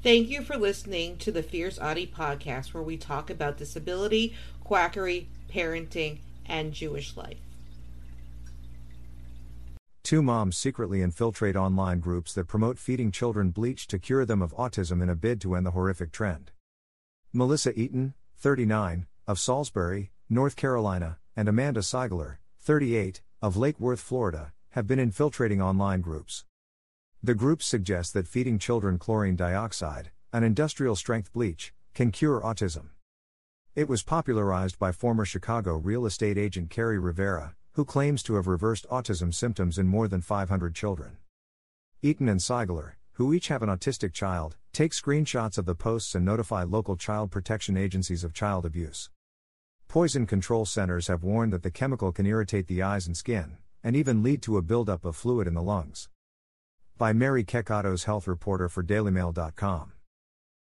Thank you for listening to the Fierce Autie podcast, where we talk about disability, quackery, parenting, and Jewish life. Two moms secretly infiltrate online groups that promote feeding children bleach to cure them of autism in a bid to end the horrific trend. Melissa Eaton, 39, of Salisbury, North Carolina, and Amanda Seigler, 38, of Lake Worth, Florida, have been infiltrating online groups. The groups suggest that feeding children chlorine dioxide, an industrial strength bleach, can cure autism. It was popularized by former Chicago real estate agent Kerri Rivera, who claims to have reversed autism symptoms in more than 500 children. Eaton and Seigler, who each have an autistic child, take screenshots of the posts and notify local child protection agencies of child abuse. Poison control centers have warned that the chemical can irritate the eyes and skin, and even lead to a buildup of fluid in the lungs. By Mary Kekatos, health reporter for DailyMail.com.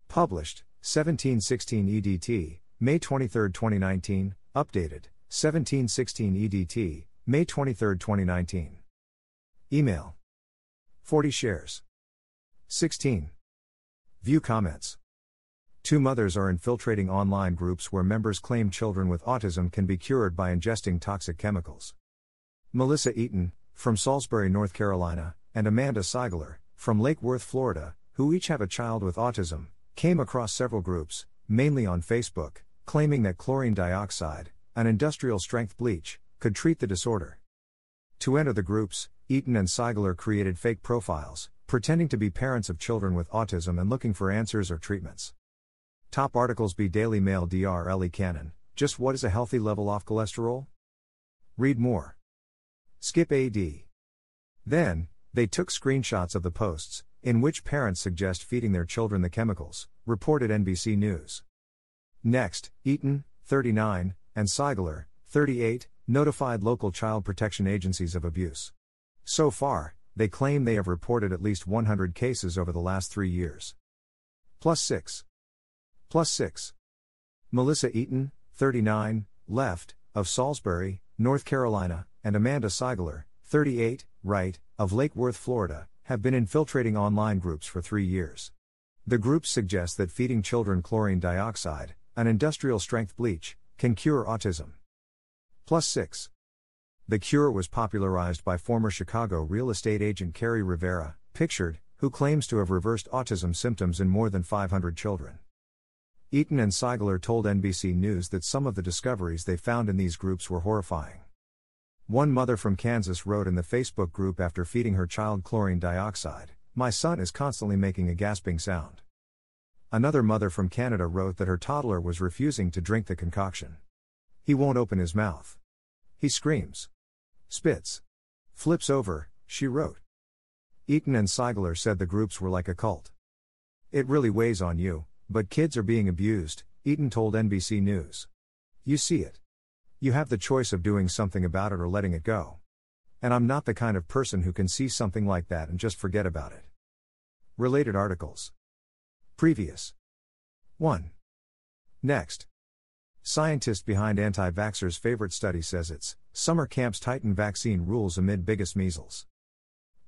Published, 1716 EDT, May 23, 2019, updated, 1716 EDT, May 23, 2019. Email 40 shares. 16. View comments. Two mothers are infiltrating online groups where members claim children with autism can be cured by ingesting toxic chemicals. Melissa Eaton, from Salisbury, North Carolina, and Amanda Seigler, from Lake Worth, Florida, who each have a child with autism, came across several groups, mainly on Facebook, claiming that chlorine dioxide, an industrial strength bleach, could treat the disorder. To enter the groups, Eaton and Seigler created fake profiles, pretending to be parents of children with autism and looking for answers or treatments. Top articles Be Daily Mail Dr. Ellie Cannon. Just what is a healthy level of cholesterol? Read more. Skip AD. Then, they took screenshots of the posts, in which parents suggest feeding their children the chemicals, reported NBC News. Next, Eaton, 39, and Seigler, 38, notified local child protection agencies of abuse. So far, they claim they have reported at least 100 cases over the last three years. Plus 6. Plus 6. Melissa Eaton, 39, left, of Salisbury, North Carolina, and Amanda Seigler, 38, right, of Lake Worth, Florida, have been infiltrating online groups for three years. The groups suggest that feeding children chlorine dioxide, an industrial strength bleach, can cure autism. Plus 6. The cure was popularized by former Chicago real estate agent Kerri Rivera, pictured, who claims to have reversed autism symptoms in more than 500 children. Eaton and Seigler told NBC News that some of the discoveries they found in these groups were horrifying. One mother from Kansas wrote in the Facebook group after feeding her child chlorine dioxide My son is constantly making a gasping sound. Another mother from Canada wrote that her toddler was refusing to drink the concoction. He won't open his mouth. He screams. Spits. Flips over, she wrote. Eaton and Seigler said the groups were like a cult. It really weighs on you, but kids are being abused, Eaton told NBC News. You see it. You have the choice of doing something about it or letting it go. And I'm not the kind of person who can see something like that and just forget about it. Related articles. Previous. 1. Next. Scientist behind anti vaxxers' favorite study says it's summer camps tighten vaccine rules amid biggest measles.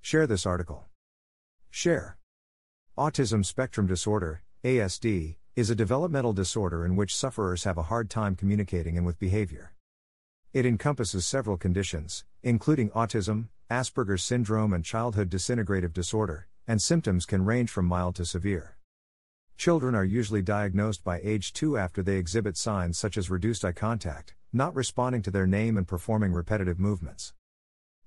Share this article. Share. Autism spectrum disorder, ASD, is a developmental disorder in which sufferers have a hard time communicating and with behavior. It encompasses several conditions, including autism, Asperger's syndrome, and childhood disintegrative disorder, and symptoms can range from mild to severe. Children are usually diagnosed by age 2 after they exhibit signs such as reduced eye contact, not responding to their name, and performing repetitive movements.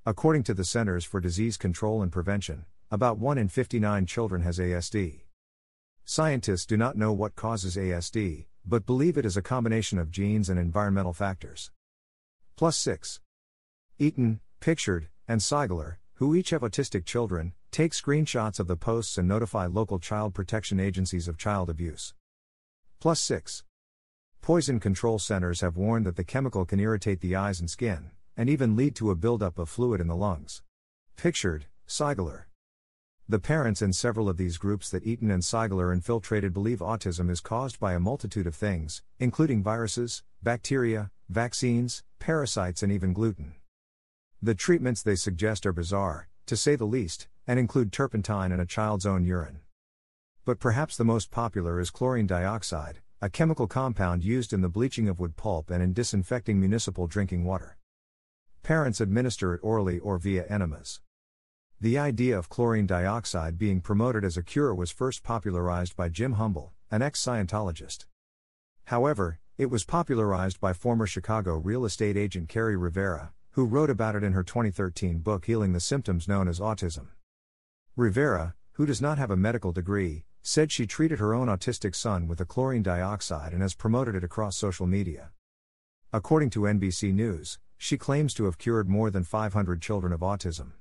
According to the Centers for Disease Control and Prevention, about 1 in 59 children has ASD. Scientists do not know what causes ASD, but believe it is a combination of genes and environmental factors. Plus 6. Eaton, pictured, and Seigler, who each have autistic children, take screenshots of the posts and notify local child protection agencies of child abuse. Plus 6. Poison control centers have warned that the chemical can irritate the eyes and skin, and even lead to a buildup of fluid in the lungs. Pictured, Seigler. The parents in several of these groups that Eaton and Seigler infiltrated believe autism is caused by a multitude of things, including viruses, bacteria, vaccines, parasites, and even gluten. The treatments they suggest are bizarre, to say the least, and include turpentine and a child's own urine. but perhaps the most popular is chlorine dioxide, a chemical compound used in the bleaching of wood pulp and in disinfecting municipal drinking water. Parents administer it orally or via enemas. The idea of chlorine dioxide being promoted as a cure was first popularized by Jim Humble, an ex Scientologist. However, it was popularized by former Chicago real estate agent Kerri Rivera, who wrote about it in her 2013 book Healing the Symptoms known as Autism. Rivera, who does not have a medical degree, said she treated her own autistic son with a chlorine dioxide and has promoted it across social media. According to NBC News, she claims to have cured more than 500 children of autism.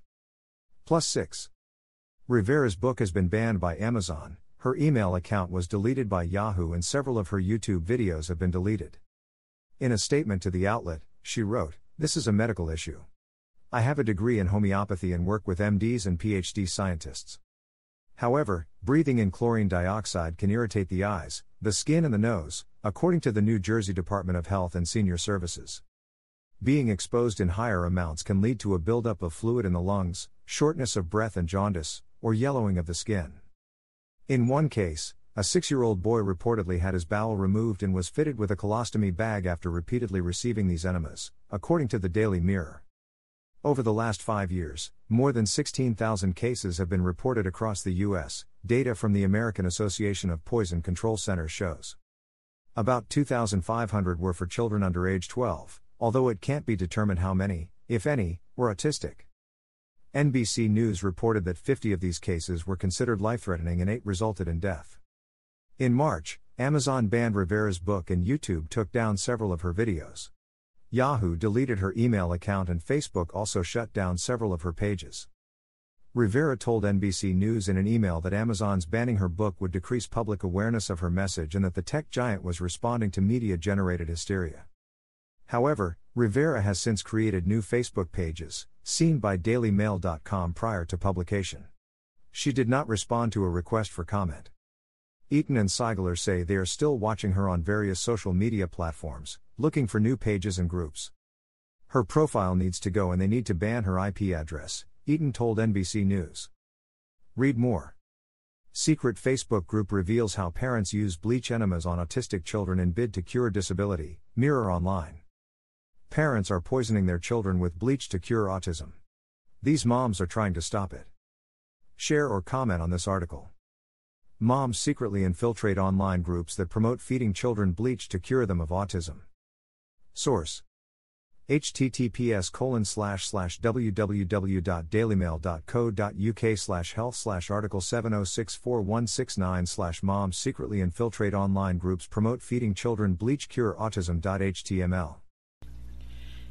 Plus 6. Rivera's book has been banned by Amazon, her email account was deleted by Yahoo, and several of her YouTube videos have been deleted. In a statement to the outlet, she wrote, This is a medical issue. I have a degree in homeopathy and work with MDs and PhD scientists. However, breathing in chlorine dioxide can irritate the eyes, the skin, and the nose, according to the New Jersey Department of Health and Senior Services. Being exposed in higher amounts can lead to a buildup of fluid in the lungs, shortness of breath, and jaundice, or yellowing of the skin. In one case, a six year old boy reportedly had his bowel removed and was fitted with a colostomy bag after repeatedly receiving these enemas, according to the Daily Mirror. Over the last five years, more than 16,000 cases have been reported across the U.S., data from the American Association of Poison Control Centers shows. About 2,500 were for children under age 12, although it can't be determined how many, if any, were autistic. NBC News reported that 50 of these cases were considered life threatening and 8 resulted in death. In March, Amazon banned Rivera's book and YouTube took down several of her videos. Yahoo deleted her email account and Facebook also shut down several of her pages. Rivera told NBC News in an email that Amazon's banning her book would decrease public awareness of her message and that the tech giant was responding to media generated hysteria. However, Rivera has since created new Facebook pages, seen by DailyMail.com prior to publication. She did not respond to a request for comment. Eaton and Seigler say they are still watching her on various social media platforms, looking for new pages and groups. Her profile needs to go and they need to ban her IP address, Eaton told NBC News. Read more. Secret Facebook group reveals how parents use bleach enemas on autistic children in bid to cure disability, Mirror Online. Parents are poisoning their children with bleach to cure autism. These moms are trying to stop it. Share or comment on this article. Moms secretly infiltrate online groups that promote feeding children bleach to cure them of autism. Source https colon slash slash www.dailymail.co.uk slash health slash article 7064169 slash moms secretly infiltrate online groups promote feeding children bleach cure autism.html.